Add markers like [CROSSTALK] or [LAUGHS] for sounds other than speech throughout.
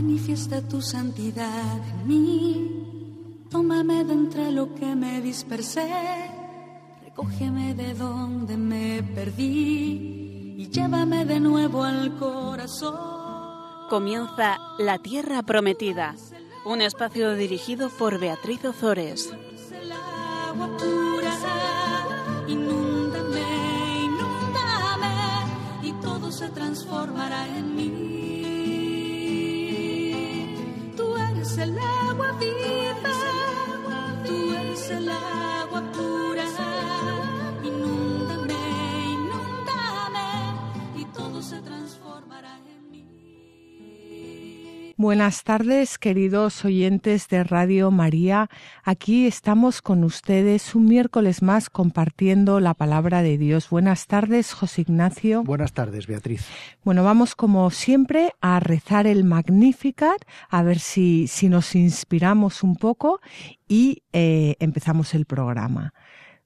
Manifiesta tu santidad en mí. Tómame de entre lo que me dispersé. Recógeme de donde me perdí y llévame de nuevo al corazón. Comienza La Tierra Prometida, un espacio dirigido por Beatriz Ozores. Agua Buenas tardes, queridos oyentes de Radio María. Aquí estamos con ustedes un miércoles más compartiendo la palabra de Dios. Buenas tardes, José Ignacio. Buenas tardes, Beatriz. Bueno, vamos como siempre a rezar el Magnificat, a ver si, si nos inspiramos un poco y eh, empezamos el programa.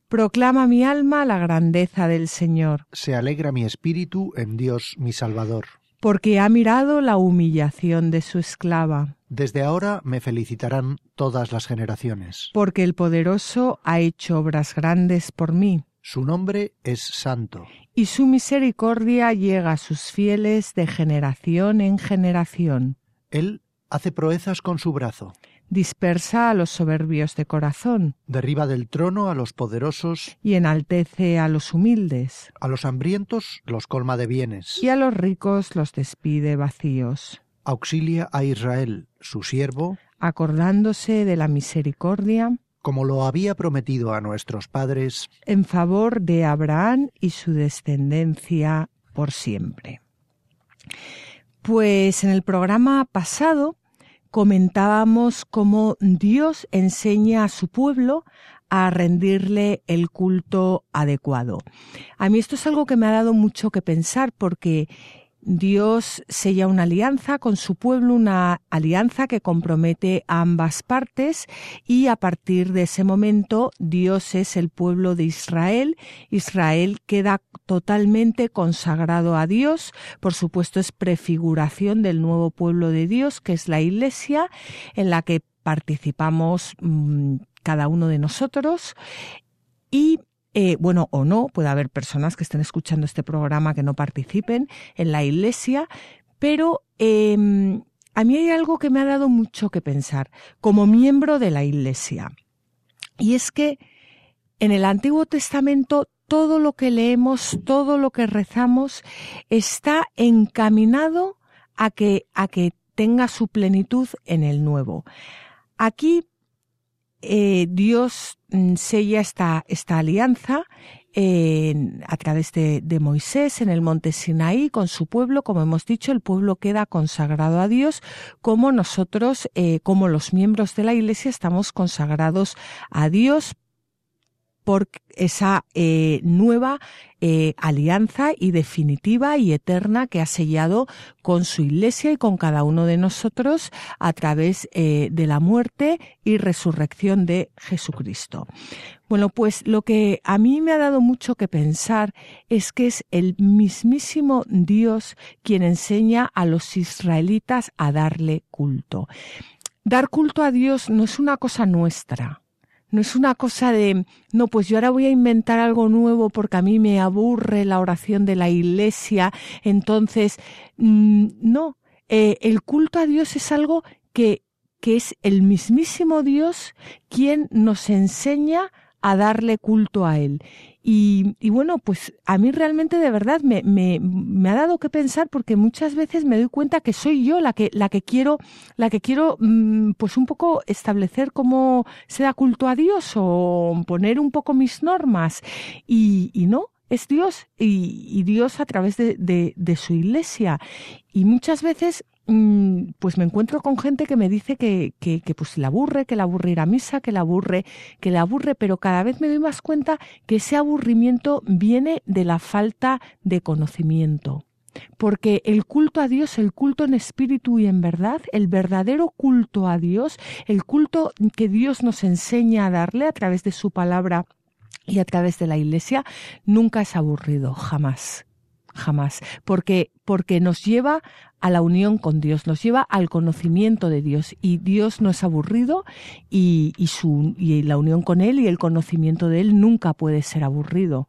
Proclama mi alma la grandeza del Señor, Se alegra mi espíritu en Dios mi Salvador. Porque ha mirado la humillación de su esclava. Desde ahora me felicitarán todas las generaciones. porque el poderoso ha hecho obras grandes por mí, Su nombre es santo. y su misericordia llega a sus fieles de generación en generación. Él hace proezas con su brazo. Dispersa a los soberbios de corazón Derriba del trono a los poderosos, y enaltece a los humildes, a los hambrientos los colma de bienes. y a los ricos los despide vacíos, Auxilia a Israel, su siervo, acordándose de la misericordia como lo había prometido a nuestros padres, en favor de Abraham y su descendencia por siempre. Pues en el programa pasado comentábamos cómo Dios enseña a su pueblo a rendirle el culto adecuado. A mí esto es algo que me ha dado mucho que pensar porque Dios sella una alianza con su pueblo, una alianza que compromete a ambas partes y a partir de ese momento Dios es el pueblo de Israel. Israel queda totalmente consagrado a Dios. Por supuesto es prefiguración del nuevo pueblo de Dios que es la Iglesia en la que participamos mmm, cada uno de nosotros y eh, bueno, o no, puede haber personas que estén escuchando este programa que no participen en la iglesia, pero eh, a mí hay algo que me ha dado mucho que pensar como miembro de la iglesia. Y es que en el Antiguo Testamento todo lo que leemos, todo lo que rezamos está encaminado a que, a que tenga su plenitud en el Nuevo. Aquí eh, Dios sella esta, esta alianza eh, a través de, de, Moisés en el monte Sinaí con su pueblo. Como hemos dicho, el pueblo queda consagrado a Dios, como nosotros, eh, como los miembros de la Iglesia, estamos consagrados a Dios por esa eh, nueva eh, alianza y definitiva y eterna que ha sellado con su iglesia y con cada uno de nosotros a través eh, de la muerte y resurrección de Jesucristo. Bueno, pues lo que a mí me ha dado mucho que pensar es que es el mismísimo Dios quien enseña a los israelitas a darle culto. Dar culto a Dios no es una cosa nuestra, no es una cosa de, no, pues yo ahora voy a inventar algo nuevo porque a mí me aburre la oración de la iglesia. Entonces, mmm, no, eh, el culto a Dios es algo que, que es el mismísimo Dios quien nos enseña a darle culto a Él. Y, y, bueno, pues a mí realmente de verdad me, me, me, ha dado que pensar porque muchas veces me doy cuenta que soy yo la que, la que quiero, la que quiero mmm, pues un poco establecer cómo se da culto a Dios o poner un poco mis normas. Y, y no, es Dios y, y Dios a través de, de, de su iglesia. Y muchas veces mm, pues me encuentro con gente que me dice que, que, pues le aburre, que le aburre ir a misa, que le aburre, que le aburre, pero cada vez me doy más cuenta que ese aburrimiento viene de la falta de conocimiento. Porque el culto a Dios, el culto en espíritu y en verdad, el verdadero culto a Dios, el culto que Dios nos enseña a darle a través de su palabra y a través de la iglesia, nunca es aburrido, jamás jamás, porque, porque nos lleva a la unión con Dios, nos lleva al conocimiento de Dios y Dios no es aburrido y, y, su, y la unión con Él y el conocimiento de Él nunca puede ser aburrido.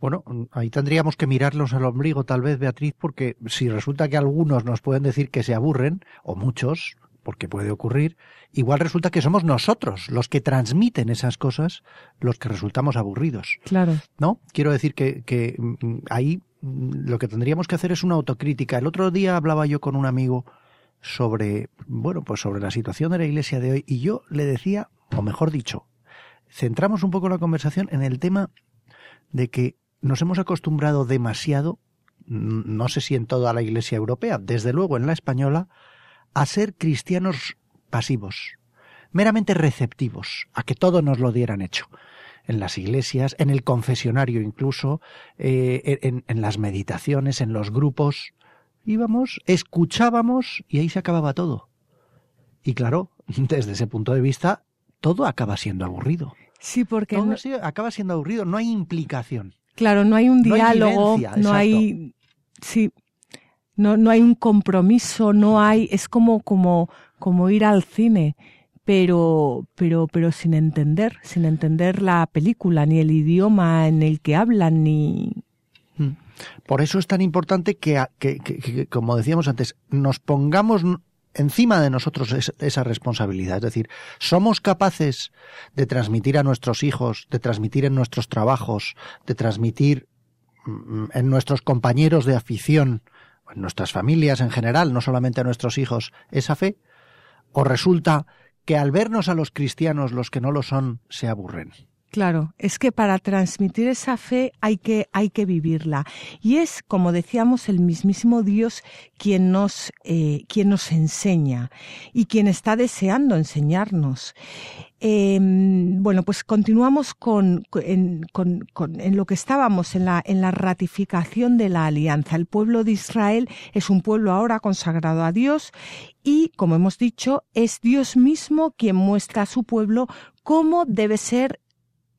Bueno, ahí tendríamos que mirarlos al ombligo tal vez, Beatriz, porque si resulta que algunos nos pueden decir que se aburren, o muchos, porque puede ocurrir, igual resulta que somos nosotros los que transmiten esas cosas los que resultamos aburridos. Claro. ¿No? Quiero decir que, que mm, ahí lo que tendríamos que hacer es una autocrítica. El otro día hablaba yo con un amigo sobre, bueno, pues sobre la situación de la iglesia de hoy y yo le decía, o mejor dicho, centramos un poco la conversación en el tema de que nos hemos acostumbrado demasiado, no sé si en toda la iglesia europea, desde luego en la española, a ser cristianos pasivos, meramente receptivos, a que todo nos lo dieran hecho. En las iglesias, en el confesionario incluso, eh, en, en las meditaciones, en los grupos, íbamos, escuchábamos y ahí se acababa todo. Y claro, [LAUGHS] desde ese punto de vista, todo acaba siendo aburrido. Sí, porque Todo no- acaba siendo aburrido, no hay implicación. claro, no hay un No hay diálogo, vivencia, no hay, sí, no, no hay un compromiso, no hay, es como, como, como ir al cine, pero, pero, pero sin entender, sin entender la película, ni el idioma en el que hablan, ni, Por eso es tan importante que, que- que- como decíamos antes, nos pongamos encima de nosotros es- esa responsabilidad. Es decir, somos capaces de transmitir a nuestros hijos, de transmitir en nuestros trabajos, de transmitir mm, en nuestros compañeros de afición, en nuestras familias en general, no solamente a nuestros hijos, esa fe. O resulta que al vernos a los cristianos, los que no lo son, se aburren. Claro, es que para transmitir esa fe hay que, hay que vivirla. Y es, como decíamos, el mismísimo Dios quien nos, eh, quien nos enseña y quien está deseando enseñarnos. Eh, bueno, pues continuamos con, en, con- en lo que estábamos, en la, en la ratificación de la alianza. El pueblo de Israel es un pueblo ahora consagrado a Dios y, como hemos dicho, es Dios mismo quien muestra a su pueblo cómo debe ser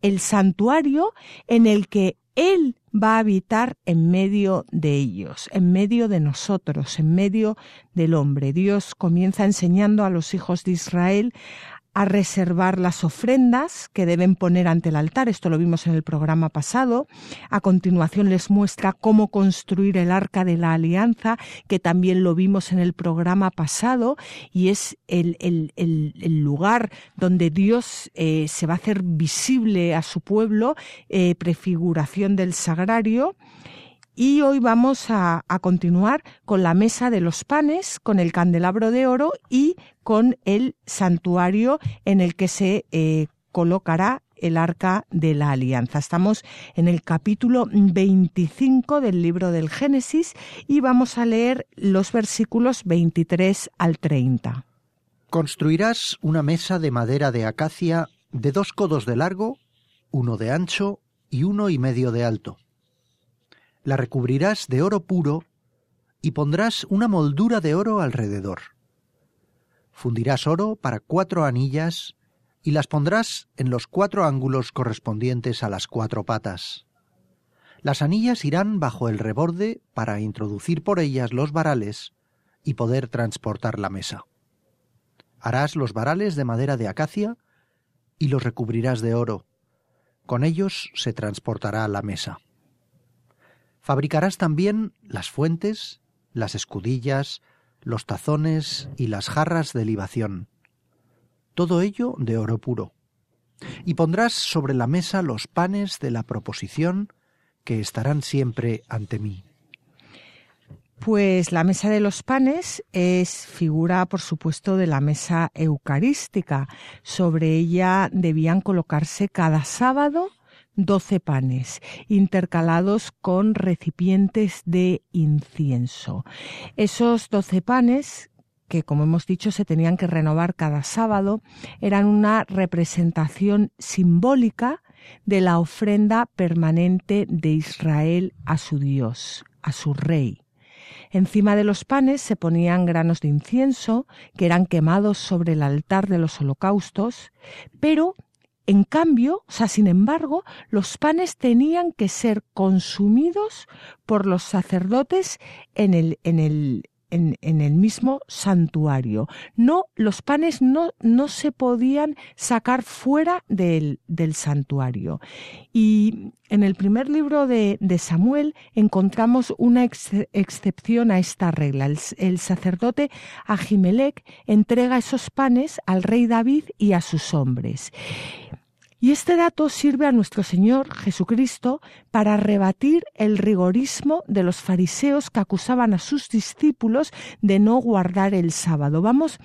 el santuario en el que Él va a habitar en medio de ellos, en medio de nosotros, en medio del hombre. Dios comienza enseñando a los hijos de Israel a reservar las ofrendas que deben poner ante el altar. Esto lo vimos en el programa pasado. A continuación les muestra cómo construir el arca de la alianza, que también lo vimos en el programa pasado, y es el, el- el- lugar donde Dios eh, se va a hacer visible a su pueblo, eh, prefiguración del sagrario. Y hoy vamos a, continuar con la mesa de los panes, con el candelabro de oro y con el santuario en el que se eh, colocará el arca de la alianza. Estamos en el capítulo 25 del libro del Génesis y vamos a leer los versículos 23 al 30. Construirás una mesa de madera de acacia de dos codos de largo, uno de ancho y uno y medio de alto. La recubrirás de oro puro y pondrás una moldura de oro alrededor. Fundirás oro para cuatro anillas y las pondrás en los cuatro ángulos correspondientes a las cuatro patas. Las anillas irán bajo el reborde para introducir por ellas los varales y poder transportar la mesa. Harás los varales de madera de acacia y los recubrirás de oro. Con ellos se transportará la mesa. Fabricarás también las fuentes, las escudillas, los tazones y las jarras de libación. Todo ello de oro puro. Y pondrás sobre la mesa los panes de la proposición que estarán siempre ante mí. Pues la mesa de los panes es figura, por supuesto, de la mesa eucarística. Sobre ella debían colocarse cada sábado doce panes, intercalados con recipientes de incienso. Esos doce panes que como hemos dicho se tenían que renovar cada sábado, eran una representación simbólica de la ofrenda permanente de Israel a su Dios, a su rey. Encima de los panes se ponían granos de incienso que eran quemados sobre el altar de los holocaustos, pero en cambio, o sea, sin embargo, los panes tenían que ser consumidos por los sacerdotes en el, en el, en, el mismo santuario. No, los panes no, no se podían sacar fuera del, del, santuario. Y en el primer libro de, de Samuel encontramos una excepción a esta regla. El, el sacerdote Ahimelech entrega esos panes al rey David y a sus hombres. Y este dato sirve a nuestro Señor Jesucristo para rebatir el rigorismo de los fariseos que acusaban a sus discípulos de no guardar el sábado. Vamos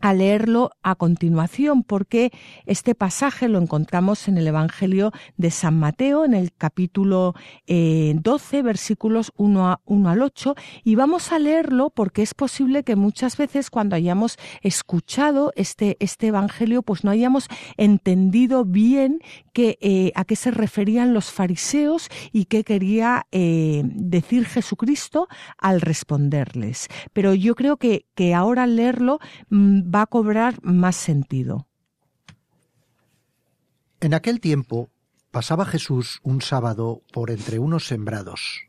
a leerlo a continuación, porque este pasaje lo encontramos en el Evangelio de San Mateo, en el capítulo 12, eh, versículos 1, 1 al 8, y vamos a leerlo porque es posible que muchas veces cuando hayamos escuchado este, este Evangelio, pues no hayamos entendido bien eh, a qué se referían los fariseos y qué quería eh, decir Jesucristo al responderles. Pero yo creo que, que ahora al leerlo mm, va a cobrar más sentido. En aquel tiempo pasaba Jesús un sábado por entre unos sembrados.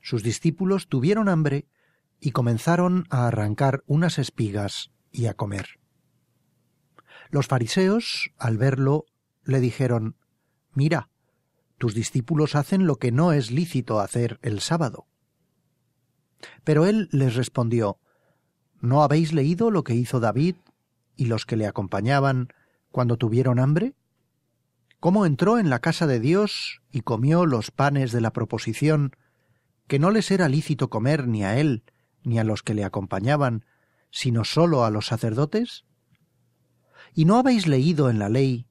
Sus discípulos tuvieron hambre y comenzaron a arrancar unas espigas y a comer. Los fariseos, al verlo, le dijeron, Mira, tus discípulos hacen lo que no es lícito hacer el sábado. Pero él les respondió, ¿No habéis leído lo que hizo David y los que le acompañaban cuando tuvieron hambre? ¿Cómo entró en la casa de Dios y comió los panes de la proposición, que no les era lícito comer ni a él ni a los que le acompañaban, sino sólo a los sacerdotes? ¿Y no habéis leído en la ley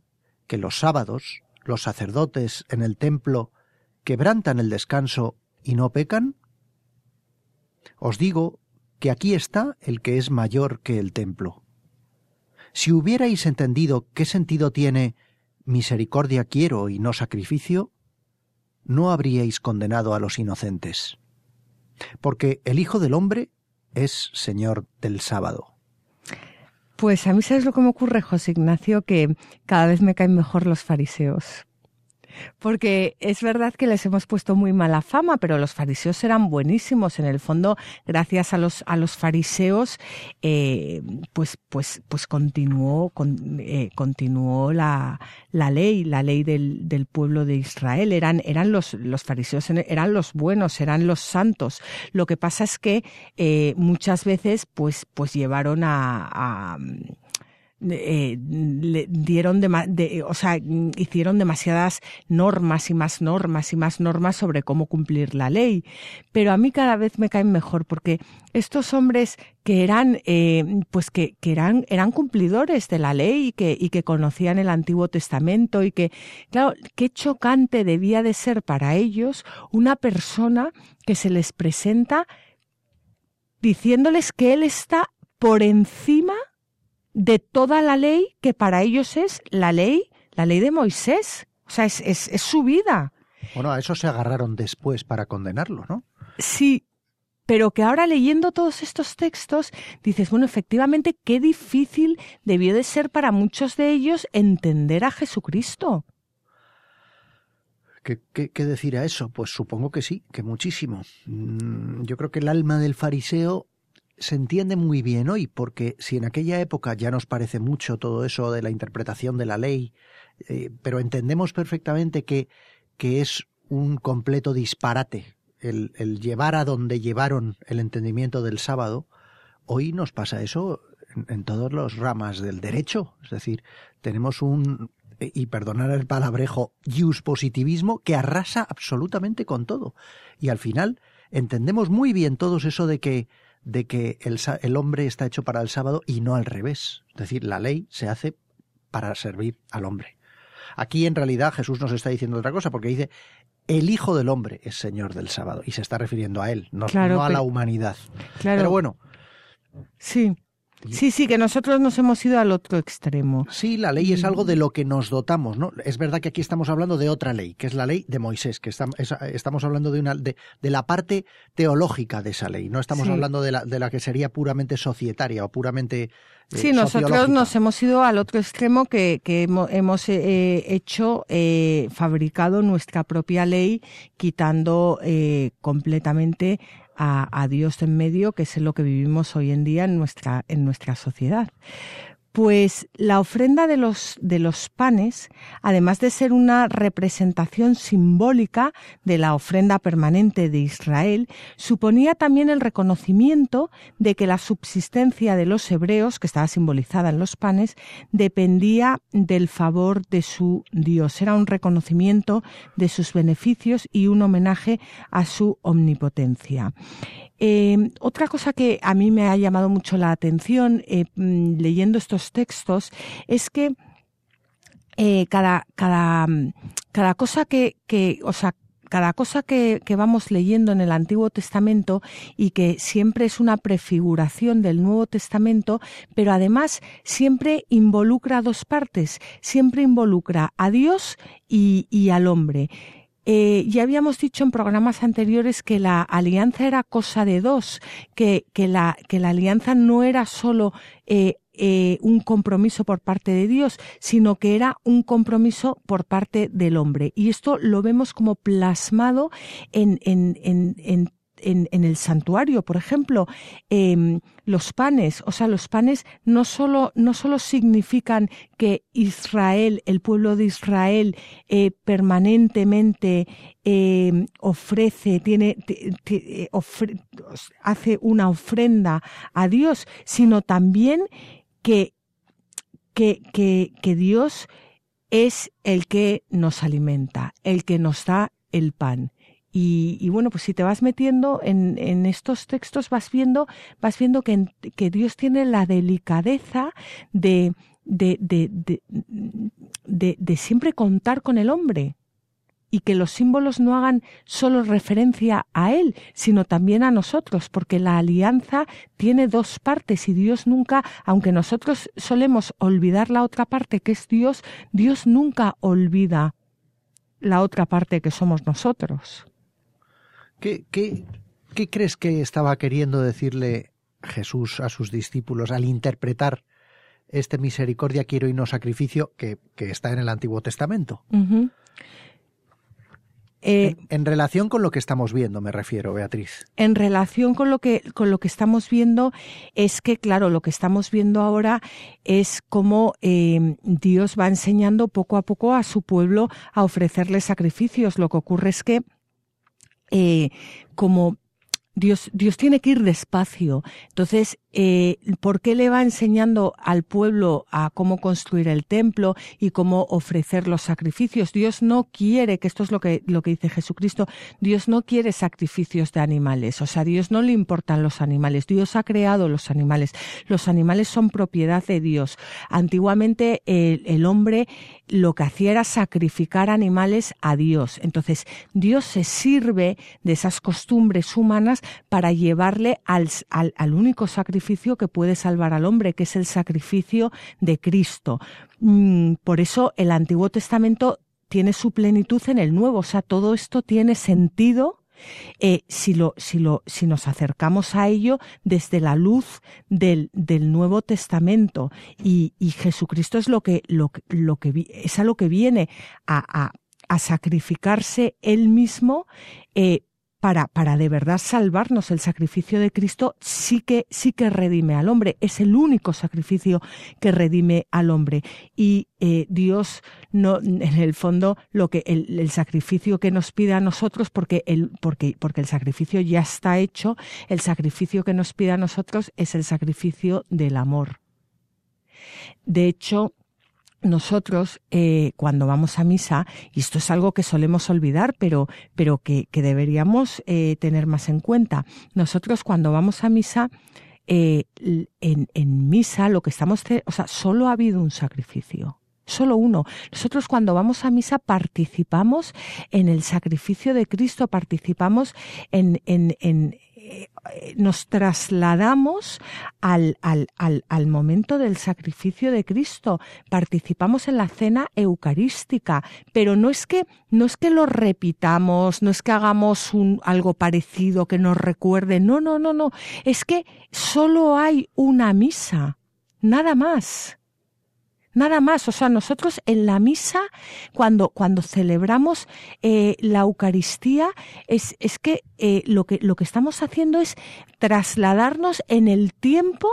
que los sábados los sacerdotes en el templo quebrantan el descanso y no pecan? Os digo que aquí está el que es mayor que el templo. Si hubierais entendido qué sentido tiene misericordia quiero y no sacrificio, no habríais condenado a los inocentes. Porque el Hijo del Hombre es Señor del sábado. Pues a mí sabes lo que me ocurre, José Ignacio, que cada vez me caen mejor los fariseos. Porque es verdad que les hemos puesto muy mala fama, pero los fariseos eran buenísimos. En el fondo, gracias a los, a los fariseos, eh, pues, pues, pues continuó, eh, continuó la, la ley, la ley del, del pueblo de Israel. Eran, eran los, los fariseos, eran los buenos, eran los santos. Lo que pasa es que eh, muchas veces, pues, pues llevaron a eh, le dieron o sea, hicieron demasiadas normas y más normas y más normas sobre cómo cumplir la ley. Pero a mí cada vez me caen mejor porque estos hombres que eran, eh, pues que, que, eran, eran cumplidores de la ley y que, y que conocían el Antiguo Testamento y que, claro, qué chocante debía de ser para ellos una persona que se les presenta diciéndoles que él está por encima de toda la ley que para ellos es la ley, la ley de Moisés. O sea, es, es, su vida. Bueno, a eso se agarraron después para condenarlo, ¿no? Sí, pero que ahora leyendo todos estos textos dices, bueno, efectivamente, qué difícil debió de ser para muchos de ellos entender a Jesucristo. ¿Qué, qué, qué decir a eso? Pues supongo que sí, que muchísimo. Mm, yo creo que el alma del fariseo se entiende muy bien hoy, porque si en aquella época ya nos parece mucho todo eso de la interpretación de la ley, eh, pero entendemos perfectamente que, que es un completo disparate el, llevar a donde llevaron el entendimiento del sábado, hoy nos pasa eso en, en todas las ramas del derecho. Es decir, tenemos un, y perdonar el palabrejo, positivismo que arrasa absolutamente con todo. Y al final entendemos muy bien todos eso de que de que el, el hombre está hecho para el sábado y no al revés. Es decir, la ley se hace para servir al hombre. Aquí en realidad Jesús nos está diciendo otra cosa porque dice el Hijo del Hombre es Señor del sábado y se está refiriendo a él, no, a la humanidad. Pero bueno. Sí. Sí, sí, que nosotros nos hemos ido al otro extremo. Sí, la ley es algo de lo que nos dotamos, ¿no? Es verdad que aquí estamos hablando de otra ley, que es la ley de Moisés, que estamos hablando de una de, la parte teológica de esa ley, no estamos hablando de la, de la que sería puramente societaria o puramente eh, Sí, nosotros nos hemos ido al otro extremo que, hemos eh, hecho, eh, fabricado nuestra propia ley, quitando completamente a, Dios en medio, que es lo que vivimos hoy en día en nuestra, en nuestra sociedad. Pues la ofrenda de los, de los panes, además de ser una representación simbólica de la ofrenda permanente de Israel, suponía también el reconocimiento de que la subsistencia de los hebreos, que estaba simbolizada en los panes, dependía del favor de su Dios. Era un reconocimiento de sus beneficios y un homenaje a su omnipotencia. Eh, otra cosa que a mí me ha llamado mucho la atención eh, mm, leyendo estos textos es que eh, cada, cada, cada cosa que, o sea, cada cosa que, vamos leyendo en el Antiguo Testamento y que siempre es una prefiguración del Nuevo Testamento, pero además siempre involucra dos partes, siempre involucra a Dios y al hombre. Eh, ya habíamos dicho en programas anteriores que la alianza era cosa de dos, que, que, la, que la alianza no era solo eh, eh, un compromiso por parte de Dios, sino que era un compromiso por parte del hombre. Y esto lo vemos como plasmado en, en, en, en en, el santuario, por ejemplo, em, los panes, o sea, los panes no solo, no solo significan que Israel, el pueblo de Israel, eh, permanentemente em, ofrece, tiene, eh, hace una ofrenda a Dios, sino también que, que, que, que Dios es el que nos alimenta, el que nos da el pan. Y, bueno, pues si te vas metiendo en, en, estos textos, vas viendo, vas viendo que, que Dios tiene la delicadeza de, de, de, de, de siempre contar con el hombre y que los símbolos no hagan solo referencia a Él, sino también a nosotros, porque la alianza tiene dos partes y Dios nunca, aunque nosotros solemos olvidar la otra parte que es Dios, Dios nunca olvida la otra parte que somos nosotros. ¿Qué, qué, qué crees que estaba queriendo decirle Jesús a sus discípulos al interpretar este misericordia quiero y no sacrificio que, que está en el Antiguo Testamento? Eh, en, relación con lo que estamos viendo, me refiero, Beatriz. En relación con lo que con lo que estamos viendo es que, claro, lo que estamos viendo ahora es cómo eh, Dios va enseñando poco a poco a su pueblo a ofrecerle sacrificios. Lo que ocurre es que eh, como Dios, Dios tiene que ir despacio. Entonces, eh, ¿por qué le va enseñando al pueblo a cómo construir el templo y cómo ofrecer los sacrificios? Dios no quiere, que esto es lo que, lo que dice Jesucristo, Dios no quiere sacrificios de animales. O sea, Dios no le importan los animales. Dios ha creado los animales. Los animales son propiedad de Dios. Antiguamente el hombre lo que hacía era sacrificar animales a Dios. Entonces, Dios se sirve de esas costumbres humanas para llevarle al, al, único sacrificio que puede salvar al hombre, que es el sacrificio de Cristo. Mm, por eso el Antiguo Testamento tiene su plenitud en el Nuevo, o sea, todo esto tiene sentido eh, si, lo, si, lo, si nos acercamos a ello desde la luz del, del Nuevo Testamento y, y, Jesucristo es lo que, lo, lo que es a lo que viene a, a, a sacrificarse él mismo eh, para, para de verdad salvarnos. El sacrificio de Cristo sí que, sí que redime al hombre. Es el único sacrificio que redime al hombre. Y eh, Dios no, en el fondo, lo que el, sacrificio que nos pide a nosotros, porque el, porque, porque el sacrificio ya está hecho, el sacrificio que nos pide a nosotros es el sacrificio del amor. De hecho, nosotros eh, cuando vamos a misa, y esto es algo que solemos olvidar, pero, pero que, deberíamos eh, tener más en cuenta, nosotros cuando vamos a misa, eh, en, en misa lo que estamos, o sea, solo ha habido un sacrificio solo uno. Nosotros cuando vamos a misa participamos en el sacrificio de Cristo, participamos en, en, en, nos trasladamos al, al, al, al, momento del sacrificio de Cristo, participamos en la cena eucarística, pero no es que, no es que lo repitamos, no es que hagamos un, algo parecido que nos recuerde, no, no, no, no, es que solo hay una misa, nada más. Nada más, o sea, nosotros en la misa, cuando, cuando celebramos eh, la Eucaristía, es, es que, eh, lo que lo que estamos haciendo es trasladarnos en el tiempo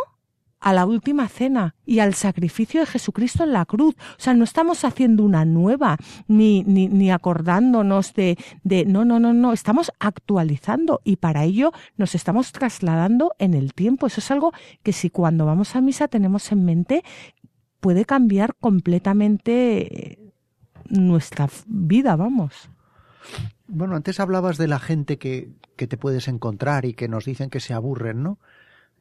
a la última cena y al sacrificio de Jesucristo en la cruz. O sea, no estamos haciendo una nueva, ni, ni, ni acordándonos de, de, no, no, no, no, estamos actualizando y para ello nos estamos trasladando en el tiempo. Eso es algo que si cuando vamos a misa tenemos en mente puede cambiar completamente nuestra vida, vamos. Bueno, antes hablabas de la gente que, que te puedes encontrar y que nos dicen que se aburren, ¿no?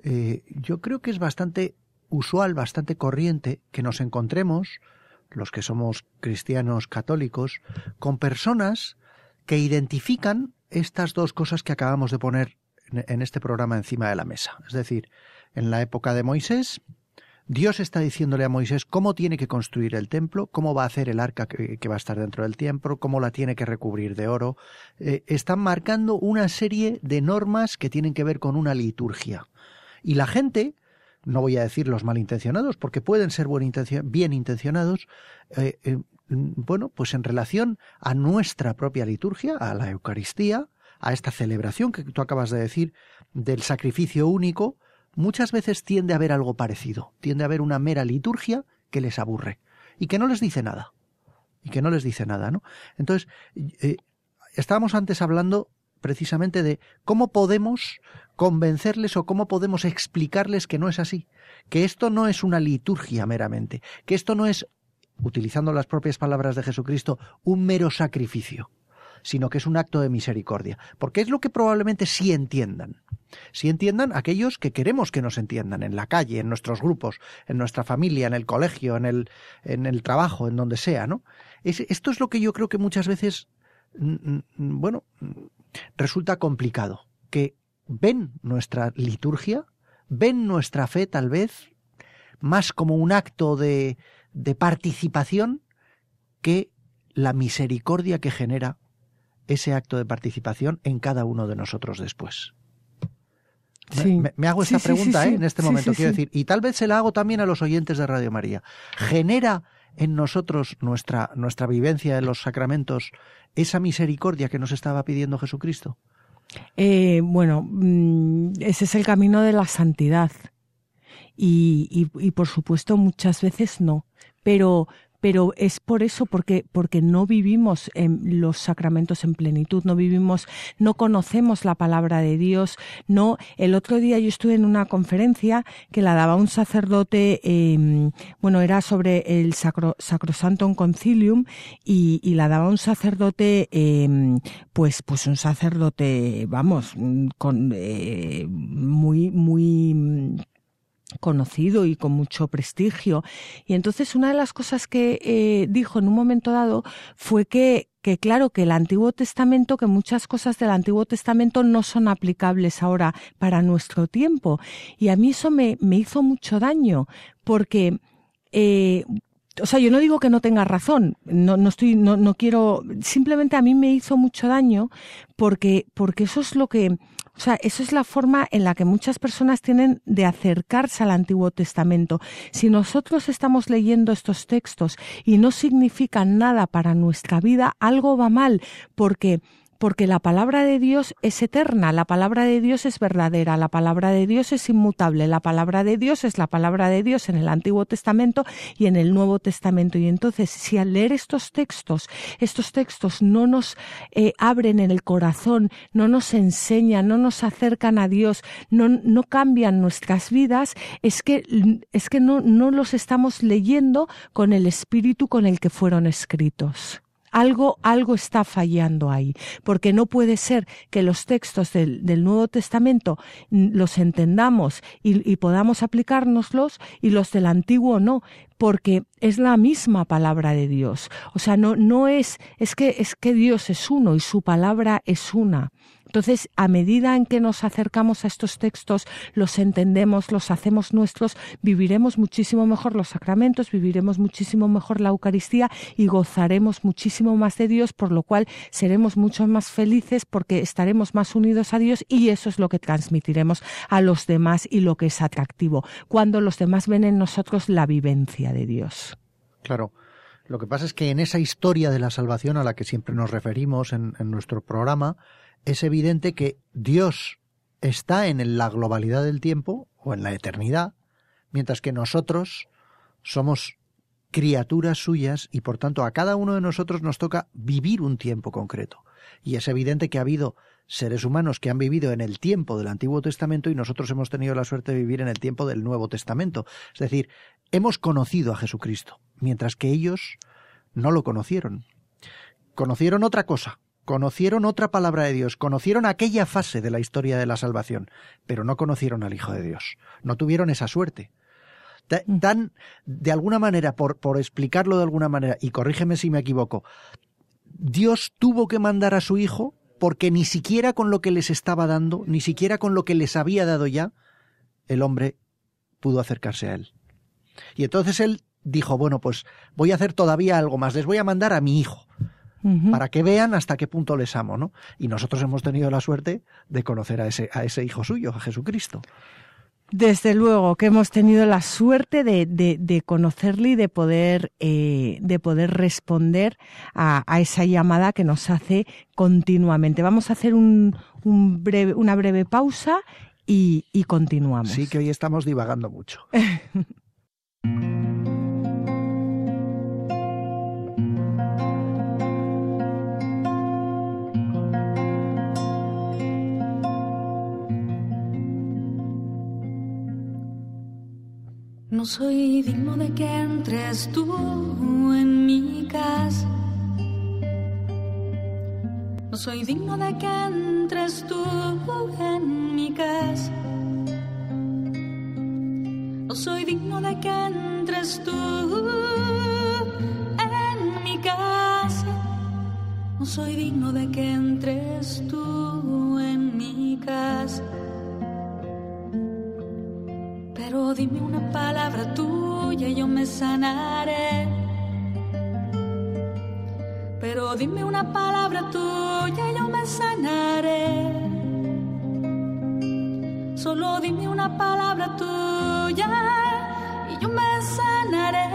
Eh, yo creo que es bastante usual, bastante corriente que nos encontremos, los que somos cristianos católicos, con personas que identifican estas dos cosas que acabamos de poner en este programa encima de la mesa. Es decir, en la época de Moisés Dios está diciéndole a Moisés cómo tiene que construir el templo, cómo va a hacer el arca que, va a estar dentro del templo, cómo la tiene que recubrir de oro. Eh, están marcando una serie de normas que tienen que ver con una liturgia. Y la gente, no voy a decir los malintencionados, porque pueden ser bien intencionados, eh, eh, bueno, pues en relación a nuestra propia liturgia, a la Eucaristía, a esta celebración que tú acabas de decir del sacrificio único, muchas veces tiende a haber algo parecido, tiende a haber una mera liturgia que les aburre y que no les dice nada. Y que no les dice nada, ¿no? Entonces, eh, estábamos antes hablando precisamente de cómo podemos convencerles o cómo podemos explicarles que no es así, que esto no es una liturgia meramente, que esto no es, utilizando las propias palabras de Jesucristo, un mero sacrificio, sino que es un acto de misericordia, porque es lo que probablemente sí entiendan. Si entiendan aquellos que queremos que nos entiendan, en la calle, en nuestros grupos, en nuestra familia, en el colegio, en el, en el trabajo, en donde sea, ¿no? esto es lo que yo creo que muchas veces, mm, mm, bueno, resulta complicado, que ven nuestra liturgia, ven nuestra fe tal vez más como un acto de, de participación que la misericordia que genera ese acto de participación en cada uno de nosotros después. Me, hago esta pregunta ¿eh? en este momento, quiero decir, y tal vez se la hago también a los oyentes de Radio María. ¿Genera en nosotros nuestra, nuestra vivencia de los sacramentos esa misericordia que nos estaba pidiendo Jesucristo? Eh, bueno, mm, ese es el camino de la santidad. Y, y, por supuesto muchas veces no. Pero, pero es por eso, porque, porque no vivimos en los sacramentos en plenitud, no vivimos, no conocemos la palabra de Dios, no. El otro día yo estuve en una conferencia que la daba un sacerdote, eh, bueno, era sobre el sacro, Sacrosantum Concilium y, la daba un sacerdote, eh, pues, pues un sacerdote, vamos, con eh, muy, muy conocido y con mucho prestigio. Y entonces una de las cosas que eh, dijo en un momento dado fue que, que claro, que el Antiguo Testamento, que muchas cosas del Antiguo Testamento no son aplicables ahora para nuestro tiempo. Y a mí eso me, me hizo mucho daño, porque eh, o sea, yo no digo que no tenga razón, no, no estoy, no, no quiero, simplemente a mí me hizo mucho daño porque, porque eso es lo que, o sea, eso es la forma en la que muchas personas tienen de acercarse al Antiguo Testamento. Si nosotros estamos leyendo estos textos y no significan nada para nuestra vida, algo va mal, porque porque la palabra de Dios es eterna, la palabra de Dios es verdadera, la palabra de Dios es inmutable, la palabra de Dios es la palabra de Dios en el Antiguo Testamento y en el Nuevo Testamento. Y entonces, si al leer estos textos, estos textos no nos eh, abren en el corazón, no nos enseñan, no nos acercan a Dios, no, no cambian nuestras vidas, es que, es que no, no los estamos leyendo con el espíritu con el que fueron escritos algo, algo está fallando ahí, porque no puede ser que los textos del, del Nuevo Testamento los entendamos y, y podamos aplicárnoslos y los del Antiguo no, porque es la misma palabra de Dios. O sea, no, no es, es que, es que Dios es uno y su palabra es una. Entonces, a medida en que nos acercamos a estos textos, los entendemos, los hacemos nuestros, viviremos muchísimo mejor los sacramentos, viviremos muchísimo mejor la Eucaristía y gozaremos muchísimo más de Dios, por lo cual seremos mucho más felices porque estaremos más unidos a Dios y eso es lo que transmitiremos a los demás y lo que es atractivo, cuando los demás ven en nosotros la vivencia de Dios. Claro. Lo que pasa es que en esa historia de la salvación a la que siempre nos referimos en, nuestro programa, es evidente que Dios está en la globalidad del tiempo o en la eternidad, mientras que nosotros somos criaturas suyas y por tanto a cada uno de nosotros nos toca vivir un tiempo concreto. Y es evidente que ha habido seres humanos que han vivido en el tiempo del Antiguo Testamento y nosotros hemos tenido la suerte de vivir en el tiempo del Nuevo Testamento. Es decir, hemos conocido a Jesucristo, mientras que ellos no lo conocieron. Conocieron otra cosa, conocieron otra palabra de Dios, conocieron aquella fase de la historia de la salvación, pero no conocieron al Hijo de Dios, no tuvieron esa suerte. Dan, de alguna manera, por, por explicarlo de alguna manera, y corrígeme si me equivoco, Dios tuvo que mandar a su Hijo porque ni siquiera con lo que les estaba dando, ni siquiera con lo que les había dado ya, el hombre pudo acercarse a él. Y entonces él dijo, bueno, pues voy a hacer todavía algo más, les voy a mandar a mi hijo, para que vean hasta qué punto les amo, ¿no? Y nosotros hemos tenido la suerte de conocer a ese, a ese hijo suyo, a Jesucristo. Desde luego que hemos tenido la suerte de, de, conocerle y de poder, eh, de poder responder a, esa llamada que nos hace continuamente. Vamos a hacer un, un breve, una breve pausa y, y continuamos. Sí, que hoy estamos divagando mucho. [LAUGHS] No soy digno de que entres tú en mi casa. No soy digno de que entres tú en mi casa. No soy digno de que entres tú en mi casa. No soy digno de que entres tú en mi casa. Pero dime una palabra tuya y yo me sanaré. Pero dime una palabra tuya y yo me sanaré. Solo dime una palabra tuya y yo me sanaré.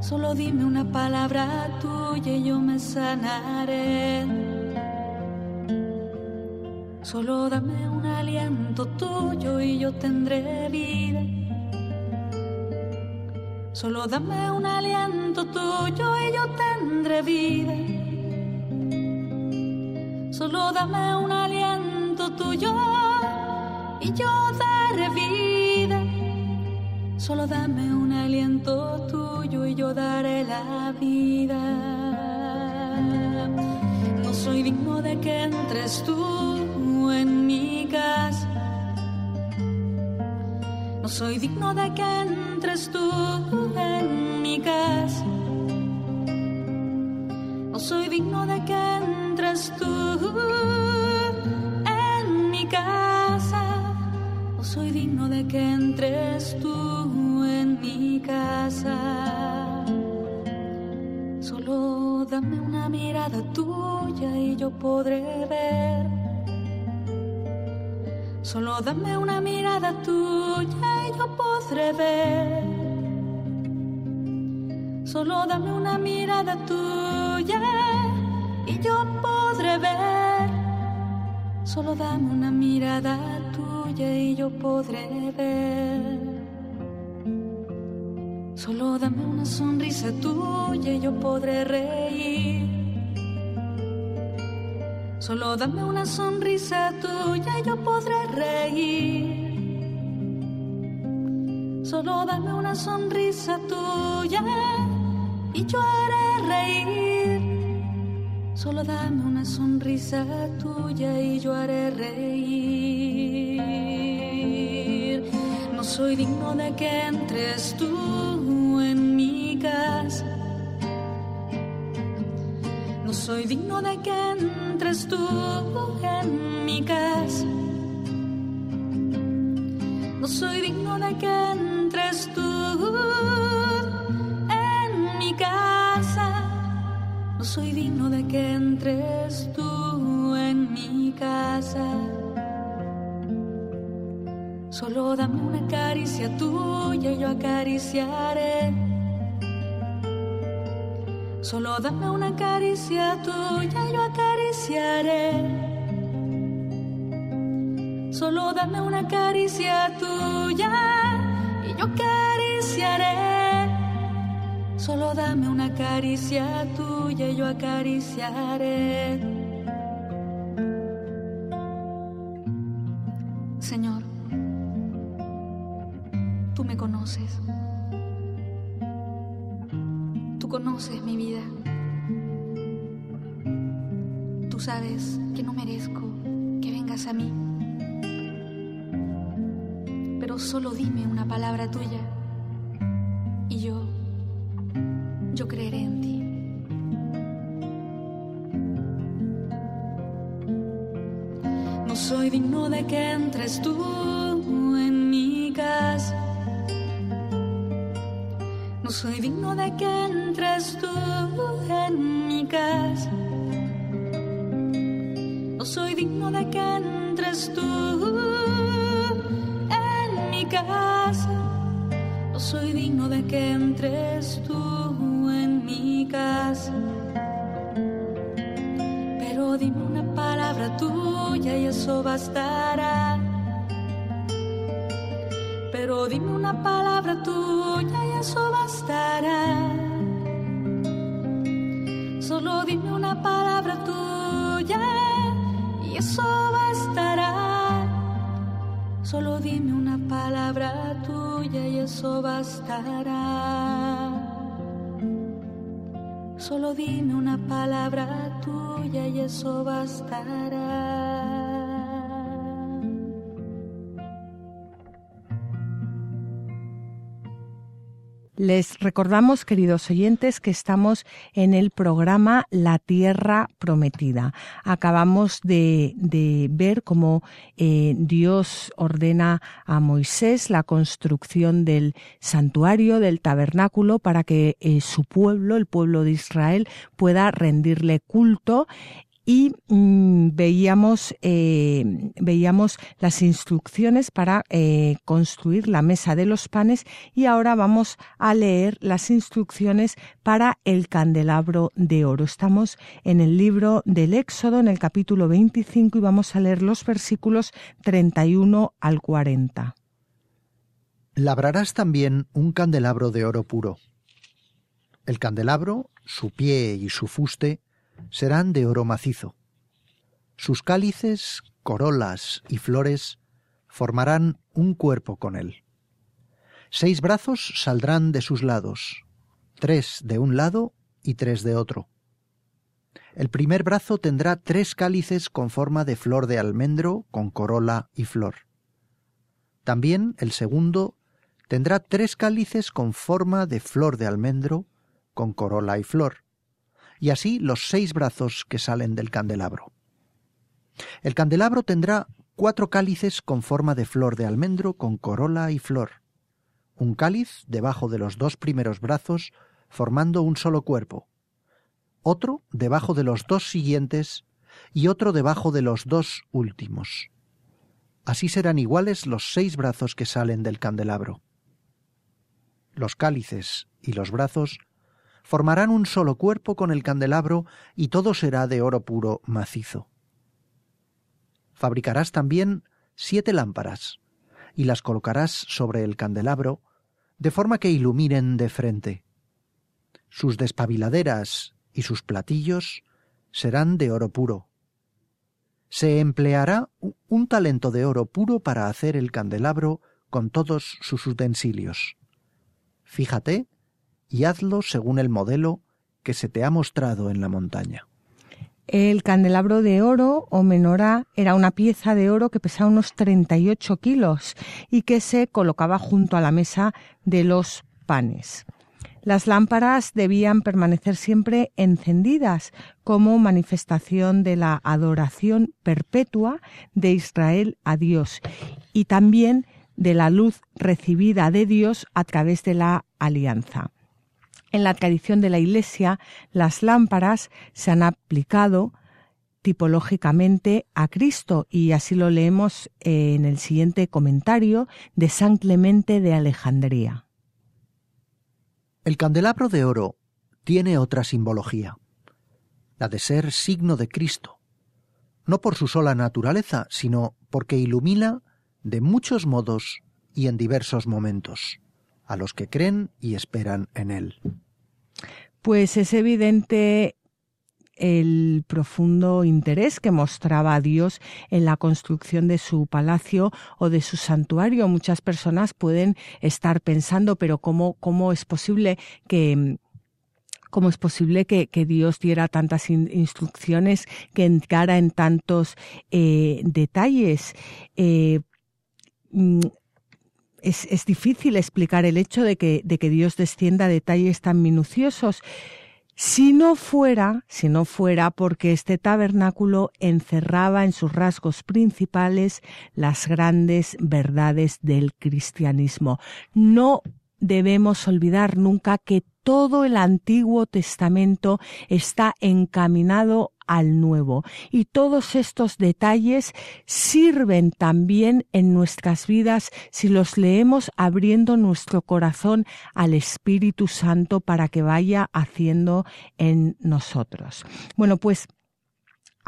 Solo dime una palabra tuya y yo me sanaré. Solo dame un aliento tuyo y yo tendré vida. Solo dame un aliento tuyo y yo tendré vida. Solo dame un aliento tuyo y yo daré vida. Solo dame un aliento tuyo y yo daré la vida. No soy digno de que entres tú en mi casa. No soy digno de que entres tú en mi casa. No soy digno de que entres tú en mi casa. No soy digno de que entres tú en mi casa. Solo dame una mirada tuya y yo podré ver Solo dame una mirada tuya y yo podré ver. Solo dame una mirada tuya y yo podré ver. Solo dame una mirada tuya y yo podré ver. Solo dame una sonrisa tuya y yo podré reír. Solo dame una sonrisa tuya y yo podré reír. Solo dame una sonrisa tuya y yo haré reír. Solo dame una sonrisa tuya y yo haré reír. No soy digno de que entres tú en mi casa No soy digno de que entres tú en mi casa. No soy digno de que entres tú en mi casa. No soy digno de que entres tú en mi casa. Solo dame una caricia tuya y yo acariciaré. Solo dame una caricia tuya y yo acariciaré. Solo dame una caricia tuya y yo acariciaré. Solo dame una caricia tuya y yo acariciaré. Señor, tú me conoces. Conoces mi vida. Tú sabes que no merezco que vengas a mí. Pero solo dime una palabra tuya y yo, yo creeré en ti. No soy digno de que entres tú soy digno de que entres tú en mi casa. No soy digno de que entres tú en mi casa. No soy digno de que entres tú en mi casa. Pero dime una palabra tuya y eso bastará. Pero dime una palabra tuya eso bastará. Solo dime una palabra tuya y eso bastará. Solo dime una palabra tuya y eso bastará. Solo dime una palabra tuya y eso bastará. Les recordamos, queridos oyentes, que estamos en el programa La Tierra Prometida. Acabamos de, de ver cómo eh, Dios ordena a Moisés la construcción del santuario, del tabernáculo, para que eh, su pueblo, el pueblo de Israel, pueda rendirle culto y mmm, veíamos, eh, veíamos las instrucciones para eh, construir la mesa de los panes y ahora vamos a leer las instrucciones para el candelabro de oro. Estamos en el libro del Éxodo, en el capítulo 25 y vamos a leer los versículos 31 al 40. Labrarás también un candelabro de oro puro. El candelabro, su pie y su fuste, serán de oro macizo. Sus cálices, corolas y flores formarán un cuerpo con él. Seis brazos saldrán de sus lados, tres de un lado y tres de otro. El primer brazo tendrá tres cálices con forma de flor de almendro con corola y flor. También el segundo tendrá tres cálices con forma de flor de almendro con corola y flor y así los seis brazos que salen del candelabro. El candelabro tendrá cuatro cálices con forma de flor de almendro con corola y flor, un cáliz debajo de los dos primeros brazos formando un solo cuerpo, otro debajo de los dos siguientes y otro debajo de los dos últimos. Así serán iguales los seis brazos que salen del candelabro. Los cálices y los brazos formarán un solo cuerpo con el candelabro y todo será de oro puro macizo. Fabricarás también siete lámparas y las colocarás sobre el candelabro de forma que iluminen de frente. Sus despabiladeras y sus platillos serán de oro puro. Se empleará un talento de oro puro para hacer el candelabro con todos sus utensilios. Fíjate y hazlo según el modelo que se te ha mostrado en la montaña. El candelabro de oro o menorá era una pieza de oro que pesaba unos 38 kilos y que se colocaba junto a la mesa de los panes. Las lámparas debían permanecer siempre encendidas como manifestación de la adoración perpetua de Israel a Dios y también de la luz recibida de Dios a través de la alianza. En la tradición de la Iglesia, las lámparas se han aplicado tipológicamente a Cristo y así lo leemos en el siguiente comentario de San Clemente de Alejandría. El candelabro de oro tiene otra simbología, la de ser signo de Cristo, no por su sola naturaleza, sino porque ilumina de muchos modos y en diversos momentos a los que creen y esperan en Él. Pues es evidente el profundo interés que mostraba Dios en la construcción de su palacio o de su santuario. Muchas personas pueden estar pensando, pero ¿cómo, cómo es posible que cómo es posible que, Dios diera tantas instrucciones, que entrara en tantos eh, detalles. Eh, mm, es, difícil explicar el hecho de que, de que Dios descienda a detalles tan minuciosos. Si no fuera, si no fuera porque este tabernáculo encerraba en sus rasgos principales las grandes verdades del cristianismo. No debemos olvidar nunca que todo el Antiguo Testamento está encaminado al nuevo. Y todos estos detalles sirven también en nuestras vidas si los leemos abriendo nuestro corazón al Espíritu Santo para que vaya haciendo en nosotros. Bueno, pues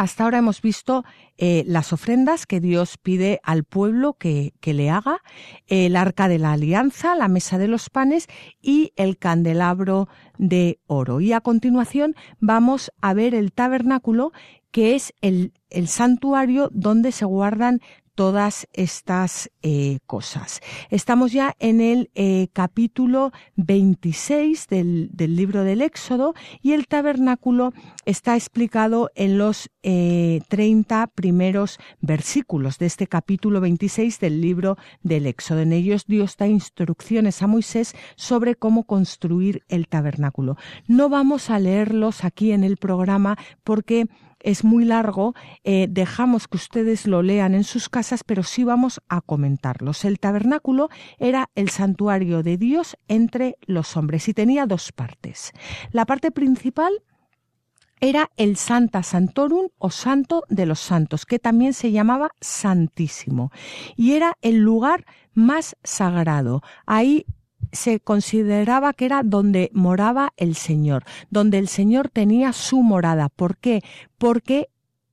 hasta ahora hemos visto eh, las ofrendas que Dios pide al pueblo que, que, le haga, el arca de la alianza, la mesa de los panes y el candelabro de oro. Y a continuación vamos a ver el tabernáculo, que es el, el santuario donde se guardan todas estas eh, cosas. Estamos ya en el eh, capítulo 26 del, del, libro del Éxodo y el tabernáculo está explicado en los eh, 30 primeros versículos de este capítulo 26 del libro del Éxodo. En ellos Dios da instrucciones a Moisés sobre cómo construir el tabernáculo. No vamos a leerlos aquí en el programa porque es muy largo, eh, dejamos que ustedes lo lean en sus casas, pero sí vamos a comentarlos. El tabernáculo era el santuario de Dios entre los hombres y tenía dos partes. La parte principal era el Santa Santorum o Santo de los Santos, que también se llamaba Santísimo, y era el lugar más sagrado. Ahí se consideraba que era donde moraba el Señor, donde el Señor tenía su morada. ¿Por qué? Porque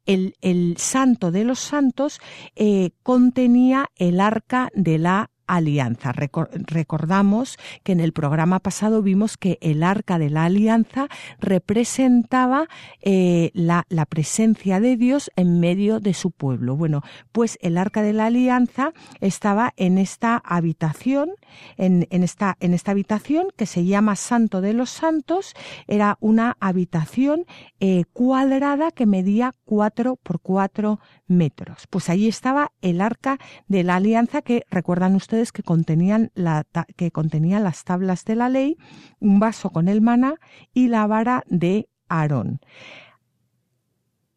el, el santo de los santos eh, contenía el arca de la alianza. Recordamos que en el programa pasado vimos que el arca de la alianza representaba eh, la, presencia de Dios en medio de su pueblo. Bueno, pues el arca de la alianza estaba en esta habitación, en, esta, habitación que se llama Santo de los Santos. Era una habitación eh, cuadrada que medía cuatro por cuatro metros. Pues allí estaba el arca de la alianza que recuerdan ustedes que contenían, la, que las tablas de la ley, un vaso con el maná y la vara de Aarón.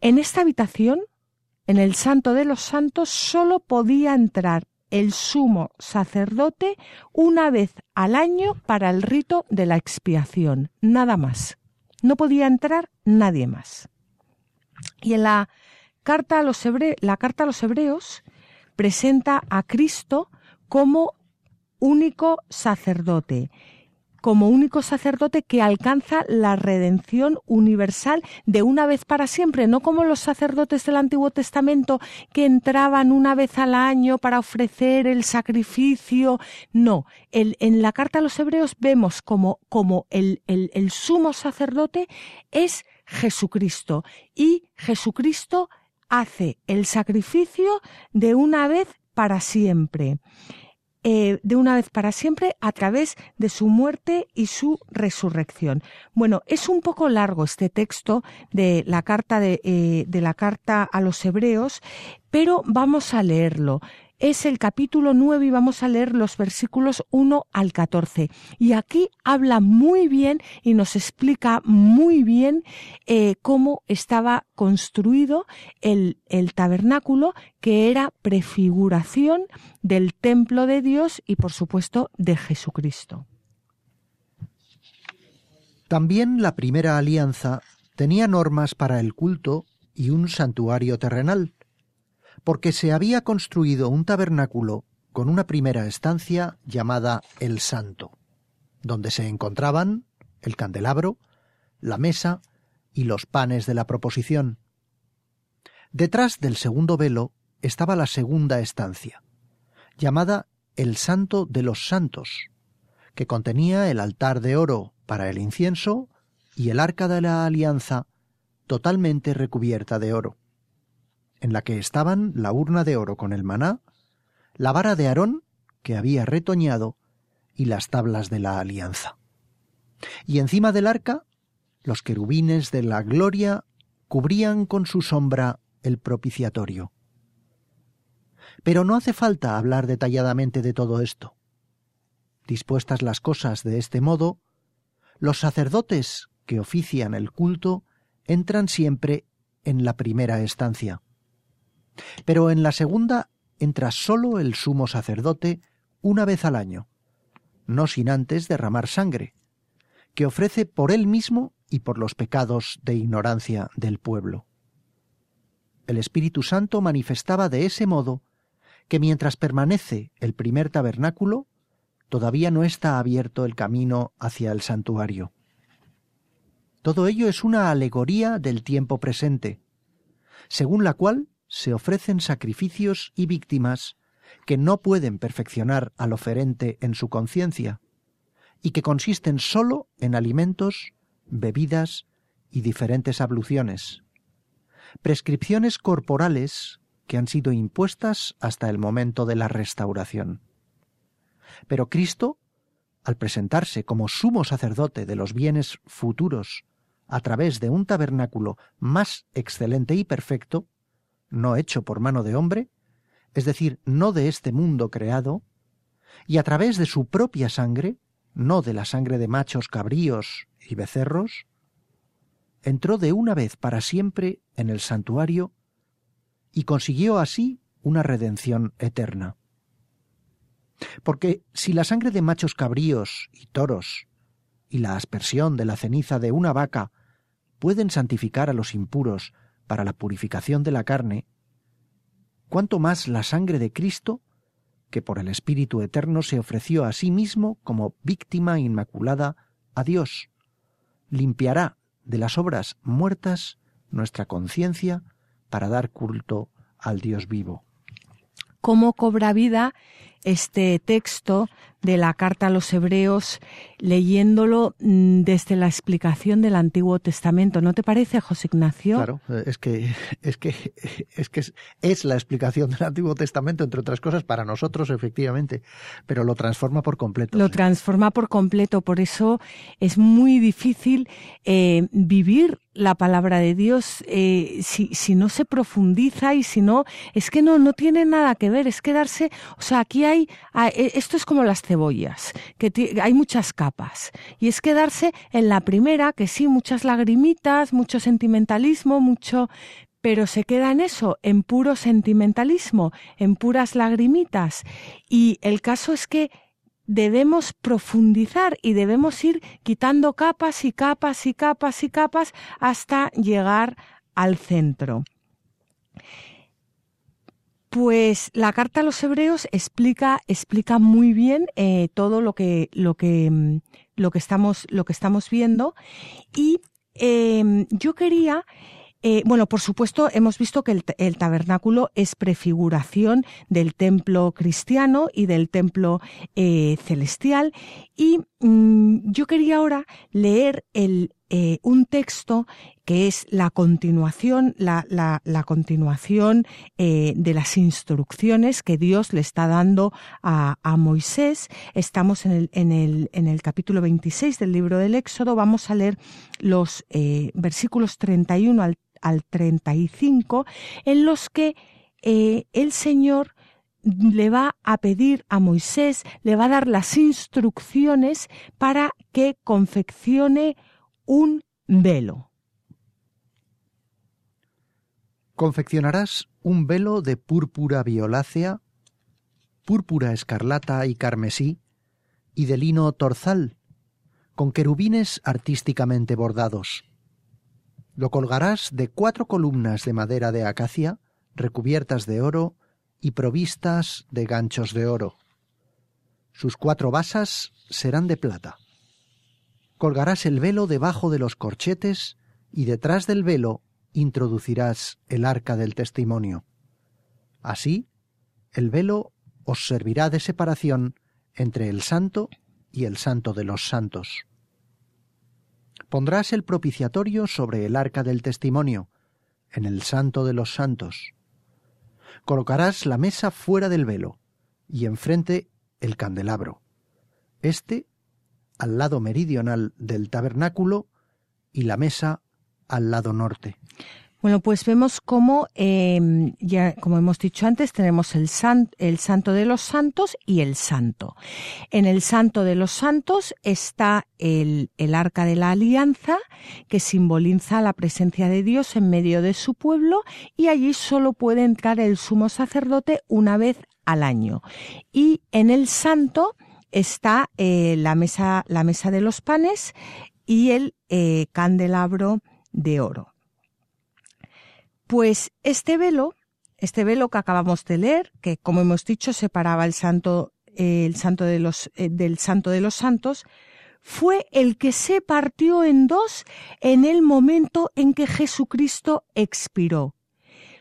En esta habitación, en el Santo de los Santos, solo podía entrar el sumo sacerdote una vez al año para el rito de la expiación, nada más. No podía entrar nadie más. Y en la carta a los, la carta a los hebreos presenta a Cristo como único sacerdote, como único sacerdote que alcanza la redención universal de una vez para siempre, no como los sacerdotes del Antiguo Testamento que entraban una vez al año para ofrecer el sacrificio. No, en la carta a los hebreos vemos como, como el, el, el sumo sacerdote es Jesucristo y Jesucristo hace el sacrificio de una vez para siempre. Eh, de una vez para siempre a través de su muerte y su resurrección. Bueno, es un poco largo este texto de la carta de, eh, de la carta a los hebreos, pero vamos a leerlo. Es el capítulo 9 y vamos a leer los versículos 1 al 14. Y aquí habla muy bien y nos explica muy bien eh, cómo estaba construido el, el tabernáculo, que era prefiguración del templo de Dios y por supuesto de Jesucristo. También la primera alianza tenía normas para el culto y un santuario terrenal, porque se había construido un tabernáculo con una primera estancia llamada el Santo, donde se encontraban el candelabro, la mesa y los panes de la proposición. Detrás del segundo velo estaba la segunda estancia, llamada el Santo de los Santos, que contenía el altar de oro para el incienso y el arca de la alianza totalmente recubierta de oro, en la que estaban la urna de oro con el maná, la vara de Aarón que había retoñado y las tablas de la alianza. Y encima del arca los querubines de la gloria cubrían con su sombra el propiciatorio. Pero no hace falta hablar detalladamente de todo esto. Dispuestas las cosas de este modo, los sacerdotes que ofician el culto entran siempre en la primera estancia. Pero en la segunda entra sólo el sumo sacerdote una vez al año, no sin antes derramar sangre, que ofrece por él mismo y por los pecados de ignorancia del pueblo. El Espíritu Santo manifestaba de ese modo que mientras permanece el primer tabernáculo, todavía no está abierto el camino hacia el santuario. Todo ello es una alegoría del tiempo presente, según la cual se ofrecen sacrificios y víctimas que no pueden perfeccionar al oferente en su conciencia, y que consisten sólo en alimentos, bebidas y diferentes abluciones. Prescripciones corporales que han sido impuestas hasta el momento de la restauración. Pero Cristo, al presentarse como sumo sacerdote de los bienes futuros a través de un tabernáculo más excelente y perfecto, no hecho por mano de hombre, es decir, no de este mundo creado, y a través de su propia sangre, no de la sangre de machos cabríos y becerros, entró de una vez para siempre en el santuario y consiguió así una redención eterna. Porque si la sangre de machos cabríos y toros y la aspersión de la ceniza de una vaca pueden santificar a los impuros para la purificación de la carne, cuánto más la sangre de Cristo, que por el Espíritu Eterno se ofreció a sí mismo como víctima inmaculada a Dios, limpiará de las obras muertas nuestra conciencia para dar culto al Dios vivo. ¿Cómo cobra vida este texto de la carta a los hebreos leyéndolo mm, desde la explicación del Antiguo Testamento. ¿No te parece, José Ignacio? Claro, es que es que es que es, la explicación del Antiguo Testamento entre otras cosas para nosotros efectivamente, pero lo transforma por completo. Lo transforma por completo, por eso es muy difícil eh, vivir la palabra de Dios eh, si, si no se profundiza y si no es que no no tiene nada que ver, es quedarse, o sea, aquí hay, e, esto es como las cebollas, que hay muchas capas. Y es quedarse en la primera, que sí, muchas lagrimitas, mucho sentimentalismo, mucho... Pero se queda en eso, en puro sentimentalismo, en puras lagrimitas. Y el caso es que debemos profundizar y debemos ir quitando capas y capas y capas y capas hasta llegar al centro. Pues la carta a los hebreos explica, explica muy bien eh, todo lo que, lo que, mm, lo que estamos, lo que estamos viendo. Y em, yo quería eh, bueno, por supuesto, hemos visto que el, tabernáculo es prefiguración del templo cristiano y del templo eh, celestial. Y mm, yo quería ahora leer el, eh, un texto que es la continuación, la, la, continuación eh, de las instrucciones que Dios le está dando a, a Moisés. Estamos en el, en, el, en el, capítulo 26 del libro del Éxodo. Vamos a leer los eh, versículos 31 al, al 35, en los que el Señor le va a pedir a Moisés, le va a dar las instrucciones para que confeccione un velo. Confeccionarás un velo de púrpura violácea, púrpura escarlata y carmesí, y de lino torzal, con querubines artísticamente bordados. Lo colgarás de cuatro columnas de madera de acacia, recubiertas de oro y provistas de ganchos de oro. Sus cuatro basas serán de plata. Colgarás el velo debajo de los corchetes y detrás del velo introducirás el arca del testimonio. Así, el velo os servirá de separación entre el santo y el santo de los santos. Pondrás el propiciatorio sobre el arca del testimonio, en el santo de los santos. Colocarás la mesa fuera del velo y enfrente el candelabro. Este al lado meridional del tabernáculo y la mesa al lado norte. Bueno, pues vemos cómo, em, ya como hemos dicho antes, tenemos el, el santo de los santos y el santo. En el santo de los santos está el, el arca de la alianza, que simboliza la presencia de Dios en medio de su pueblo, y allí solo puede entrar el sumo sacerdote una vez al año. Y en el santo está eh, la, mesa, la mesa de los panes y el eh, candelabro de oro. Pues este velo, este velo que acabamos de leer, que como hemos dicho separaba el santo, el santo de los, eh, del santo de los santos, fue el que se partió en dos en el momento en que Jesucristo expiró.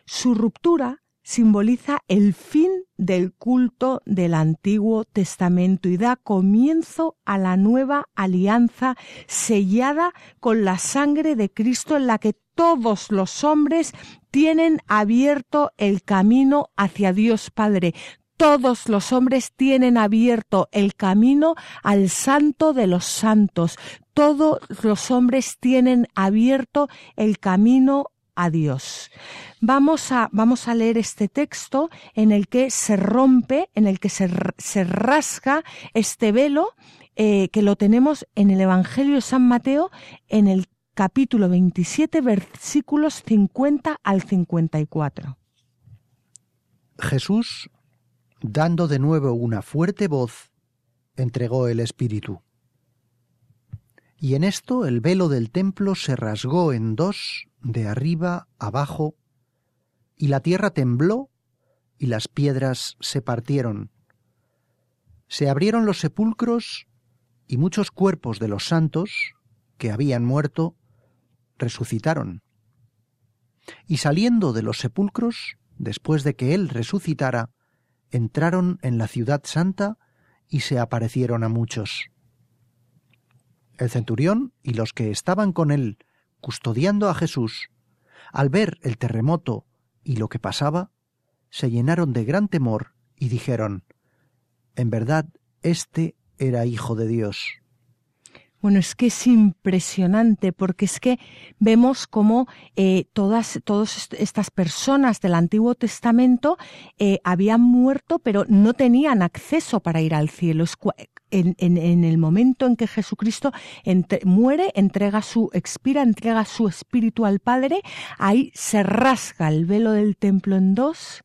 Su ruptura simboliza el fin del culto del Antiguo Testamento y da comienzo a la nueva alianza sellada con la sangre de Cristo en la que todos los hombres tienen abierto el camino hacia Dios Padre. Todos los hombres tienen abierto el camino al santo de los santos. Todos los hombres tienen abierto el camino a Dios. Vamos a, vamos a leer este texto en el que se rompe, en el que se, se rasga este velo, eh, que lo tenemos en el Evangelio de San Mateo, en el capítulo 27, versículos 50 al 54. Jesús, dando de nuevo una fuerte voz, entregó el Espíritu. Y en esto el velo del templo se rasgó en dos, de arriba abajo, y la tierra tembló, y las piedras se partieron. Se abrieron los sepulcros, y muchos cuerpos de los santos, que habían muerto, resucitaron. Y saliendo de los sepulcros, después de que él resucitara, entraron en la ciudad santa y se aparecieron a muchos. El centurión y los que estaban con él custodiando a Jesús, al ver el terremoto y lo que pasaba, se llenaron de gran temor y dijeron, En verdad, este era hijo de Dios. Bueno, es que es impresionante porque es que vemos cómo eh, todas, todas estas personas del Antiguo Testamento eh, habían muerto, pero no tenían acceso para ir al cielo. En, en, el momento en que Jesucristo muere, entrega su, expira, entrega su espíritu al Padre, ahí se rasga el velo del templo en dos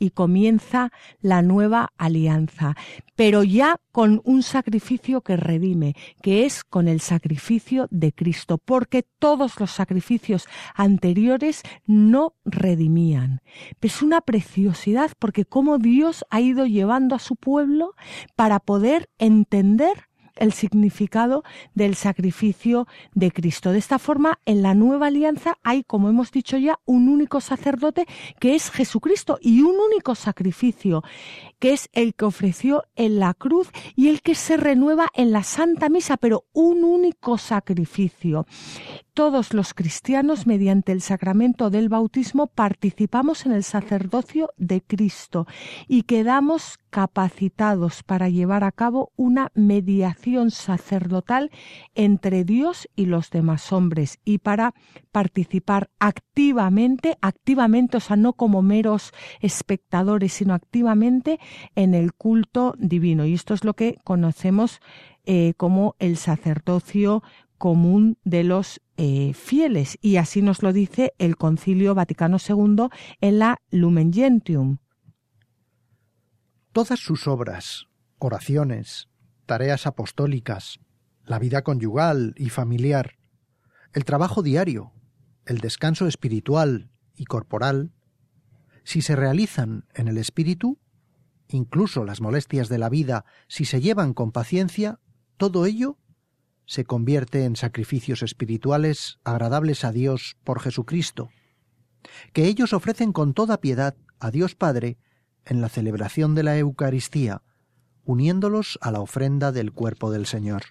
y comienza la nueva alianza, pero ya con un sacrificio que redime, que es con el sacrificio de Cristo, porque todos los sacrificios anteriores no redimían. Es una preciosidad porque cómo Dios ha ido llevando a su pueblo para poder entender el significado del sacrificio de Cristo. De esta forma, en la nueva alianza hay, como hemos dicho ya, un único sacerdote que es Jesucristo y un único sacrificio que es el que ofreció en la cruz y el que se renueva en la Santa Misa, pero un único sacrificio todos los cristianos, mediante el sacramento del bautismo, participamos en el sacerdocio de Cristo y quedamos capacitados para llevar a cabo una mediación sacerdotal entre Dios y los demás hombres y para participar activamente, activamente, o sea, no como meros espectadores, sino activamente en el culto divino. Y esto es lo que conocemos eh, como el sacerdocio común de los eh, fieles. Y así nos lo dice el Concilio Vaticano II en la Lumen Gentium. Todas sus obras, oraciones, tareas apostólicas, la vida conyugal y familiar, el trabajo diario, el descanso espiritual y corporal, si se realizan en el espíritu, incluso las molestias de la vida, si se llevan con paciencia, todo ello se convierte en sacrificios espirituales agradables a Dios por Jesucristo, que ellos ofrecen con toda piedad a Dios Padre en la celebración de la Eucaristía, uniéndolos a la ofrenda del cuerpo del Señor.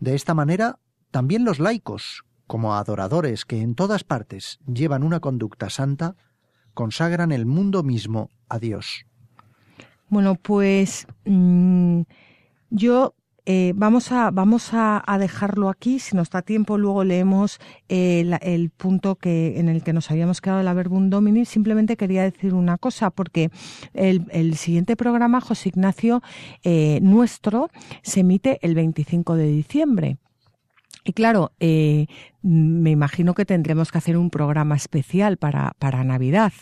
De esta manera, también los laicos, como adoradores que en todas partes llevan una conducta santa, consagran el mundo mismo a Dios. Bueno, pues mm, yo eh, vamos a, vamos a, dejarlo aquí. Si nos da tiempo, luego leemos eh, el punto que, en el que nos habíamos quedado de la Verbum Domini. Simplemente quería decir una cosa, porque el, siguiente programa, José Ignacio, eh, nuestro, se emite el 25 de diciembre. Y claro, me imagino que tendremos que hacer un programa especial para, para Navidad.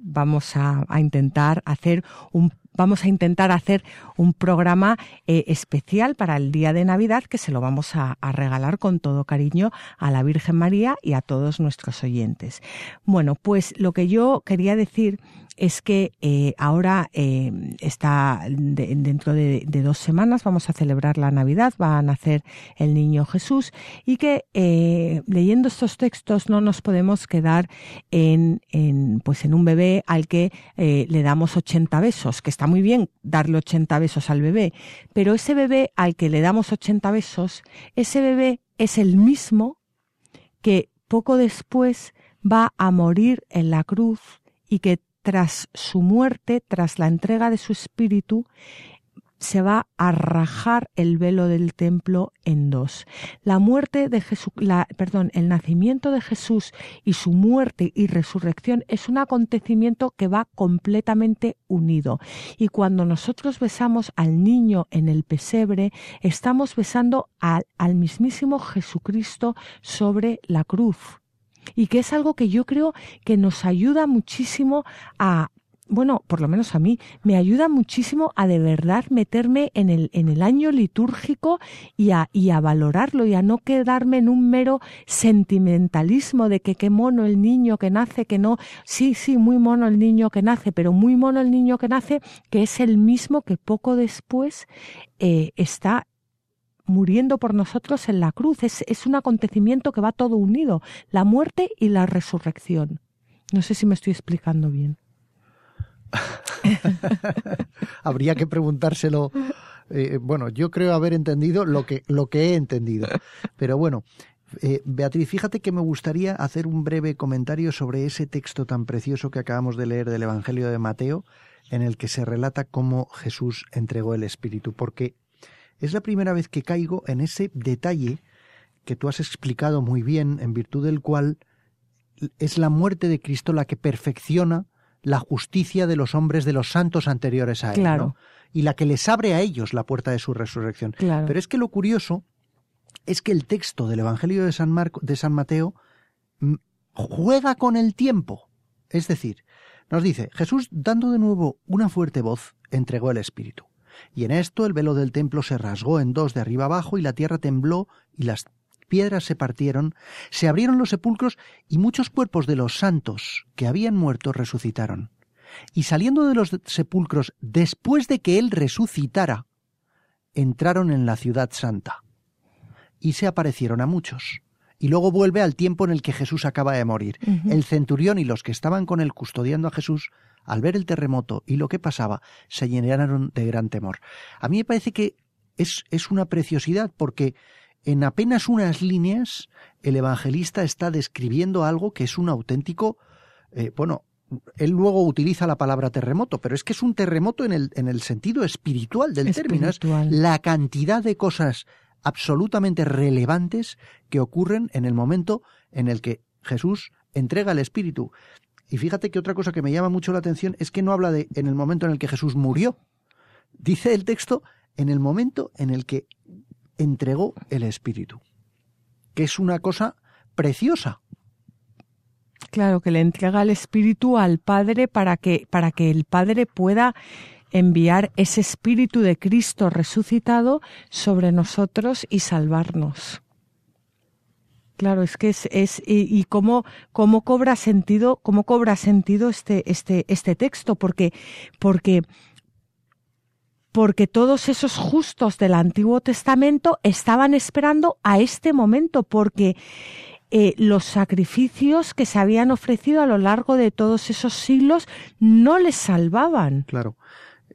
Vamos a, a, intentar hacer un vamos a intentar hacer un programa eh, especial para el día de Navidad que se lo vamos a, regalar con todo cariño a la Virgen María y a todos nuestros oyentes. Bueno, pues lo que yo quería decir es que eh, ahora eh, está dentro de, dos semanas vamos a celebrar la Navidad, va a nacer el niño Jesús y que eh, leyendo estos textos no nos podemos quedar en, en pues en un bebé al que le damos 80 besos, que está muy bien darle 80 besos al bebé, pero ese bebé al que le damos 80 besos, ese bebé es el mismo que poco después va a morir en la cruz y que tras su muerte, tras la entrega de su espíritu, se va a rajar el velo del templo en dos. La muerte de perdón, el nacimiento de Jesús y su muerte y resurrección es un acontecimiento que va completamente unido. Y cuando nosotros besamos al niño en el pesebre, estamos besando al mismísimo Jesucristo sobre la cruz y que es algo que yo creo que nos ayuda muchísimo a bueno, por lo menos a mí, me ayuda muchísimo a de verdad meterme en el, en el año litúrgico y a, y a valorarlo y a no quedarme en un mero sentimentalismo de que qué mono el niño que nace, que no, sí, sí, muy mono el niño que nace, pero muy mono el niño que nace, que es el mismo que poco después eh, está muriendo por nosotros en la cruz. Es, es un acontecimiento que va todo unido, la muerte y la resurrección. No sé si me estoy explicando bien. [LAUGHS] Habría que preguntárselo. Eh, bueno, yo creo haber entendido lo que, lo que he entendido. Pero bueno, eh, Beatriz, fíjate que me gustaría hacer un breve comentario sobre ese texto tan precioso que acabamos de leer del Evangelio de Mateo, en el que se relata cómo Jesús entregó el Espíritu, porque es la primera vez que caigo en ese detalle que tú has explicado muy bien, en virtud del cual es la muerte de Cristo la que perfecciona la justicia de los hombres de los santos anteriores a él, claro. y la que les abre a ellos la puerta de su resurrección. Pero es que lo curioso es que el texto del Evangelio de San, Marco, de San Mateo mm, juega con el tiempo. Es decir, nos dice, Jesús, dando de nuevo una fuerte voz, entregó el Espíritu. Y en esto el velo del templo se rasgó en dos de arriba abajo y la tierra tembló y las piedras se partieron, se abrieron los sepulcros y muchos cuerpos de los santos que habían muerto resucitaron. Y saliendo de los sepulcros después de que él resucitara, entraron en la ciudad santa y se aparecieron a muchos. Y luego vuelve al tiempo en el que Jesús acaba de morir. El centurión y los que estaban con él custodiando a Jesús al ver el terremoto y lo que pasaba, se llenaron de gran temor. A mí me parece que es, es una preciosidad porque en apenas unas líneas el evangelista está describiendo algo que es un auténtico, eh, bueno, él luego utiliza la palabra terremoto, pero es que es un terremoto en el, en el sentido espiritual del término. Es la cantidad de cosas absolutamente relevantes que ocurren en el momento en el que Jesús entrega el Espíritu. Y fíjate que otra cosa que me llama mucho la atención es que no habla de en el momento en el que Jesús murió. Dice el texto en el momento en el que entregó el Espíritu, que es una cosa preciosa. Claro, que le entrega el Espíritu al Padre para que, para que el Padre pueda enviar ese Espíritu de Cristo resucitado sobre nosotros y salvarnos. Claro, es que es, es y, y, cómo, cómo cobra sentido, cómo cobra sentido este, este, este texto, porque, porque porque todos esos justos del Antiguo Testamento estaban esperando a este momento, porque eh, los sacrificios que se habían ofrecido a lo largo de todos esos siglos no les salvaban. Claro,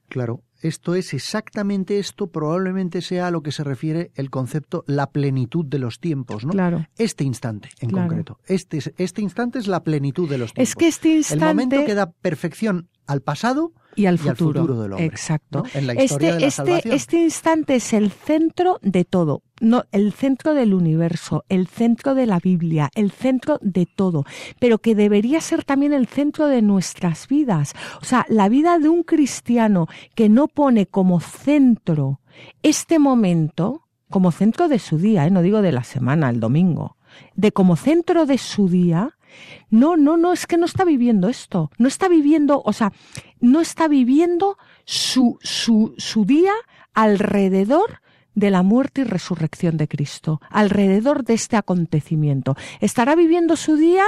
claro. Esto es exactamente esto, probablemente sea a lo que se refiere el concepto la plenitud de los tiempos, ¿no? Claro. Este instante en concreto. Este, este instante es la plenitud de los tiempos. Es que este instante. El momento que da perfección al pasado y al futuro, del hombre. Exacto. En la historia este, de la este, salvación. este instante es el centro de todo, no, el centro del universo, el centro de la Biblia, el centro de todo, pero que debería ser también el centro de nuestras vidas. O sea, la vida de un cristiano que no pone como centro este momento, como centro de su día, ¿eh? no digo de la semana, el domingo, de como centro de su día, no, no, no, es que no está viviendo esto. No está viviendo, o sea, no está viviendo su, su, su día alrededor de la muerte y resurrección de Cristo, alrededor de este acontecimiento. Estará viviendo su día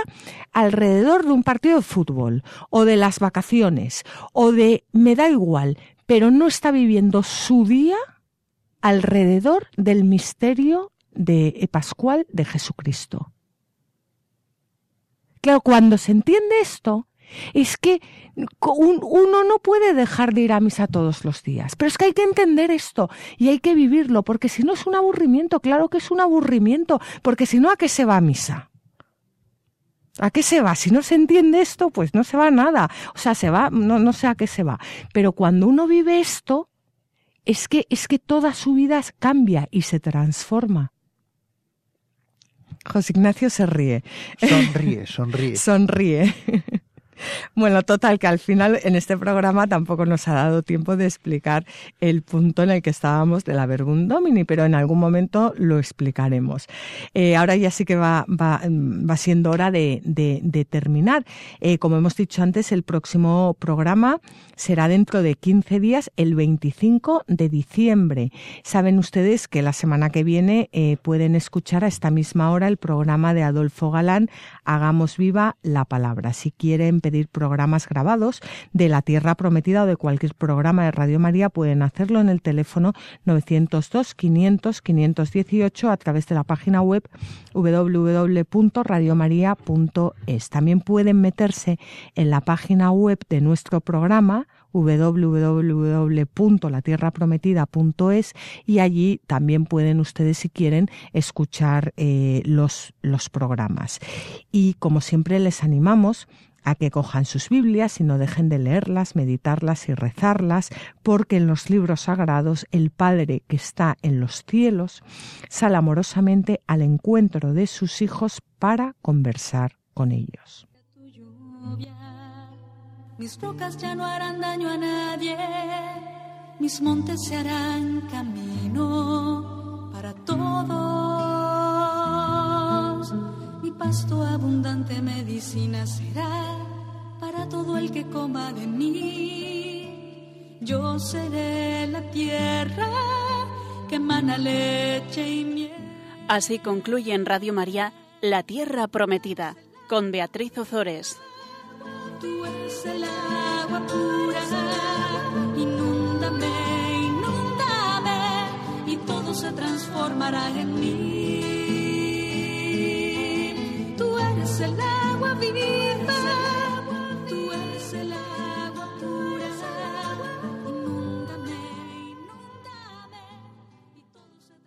alrededor de un partido de fútbol, o de las vacaciones, o de me da igual, pero no está viviendo su día alrededor del misterio de Pascual de Jesucristo. Claro, cuando se entiende esto, es que uno no puede dejar de ir a misa todos los días. Pero es que hay que entender esto y hay que vivirlo, porque si no es un aburrimiento, claro que es un aburrimiento, porque si no, ¿a qué se va a misa? ¿A qué se va? Si no se entiende esto, pues no se va a nada. O sea, se va, no, no sé a qué se va. Pero cuando uno vive esto, es que, es que toda su vida cambia y se transforma. José Ignacio se ríe. Sonríe, sonríe. sonríe. Bueno, total, que al final en este programa tampoco nos ha dado tiempo de explicar el punto en el que estábamos de la Verbum Domini, pero en algún momento lo explicaremos. Eh, ahora ya sí que va, va, va siendo hora de terminar. Eh, como hemos dicho antes, el próximo programa será dentro de 15 días, el 25 de diciembre. Saben ustedes que la semana que viene eh, pueden escuchar a esta misma hora el programa de Adolfo Galán, Hagamos viva la palabra. Si quieren pedir programas grabados de la Tierra Prometida o de cualquier programa de Radio María, pueden hacerlo en el teléfono 902 500 518 a través de la página web www.radiomaria.es. También pueden meterse en la página web de nuestro programa www.latierraprometida.es y allí también pueden ustedes si quieren escuchar eh, los, los programas. Y como siempre les animamos a que cojan sus Biblias y no dejen de leerlas, meditarlas y rezarlas, porque en los libros sagrados el Padre que está en los cielos sale amorosamente al encuentro de sus hijos para conversar con ellos. Mis rocas ya no harán daño a nadie, mis montes se harán camino para todos. Pasto abundante medicina será para todo el que coma de mí. Yo seré la tierra que emana leche y miel. Así concluye en Radio María La Tierra Prometida con Beatriz Ozores. Tú eres el agua pura, inúndame, inúndame, y todo se transformará en mí. el agua vivir.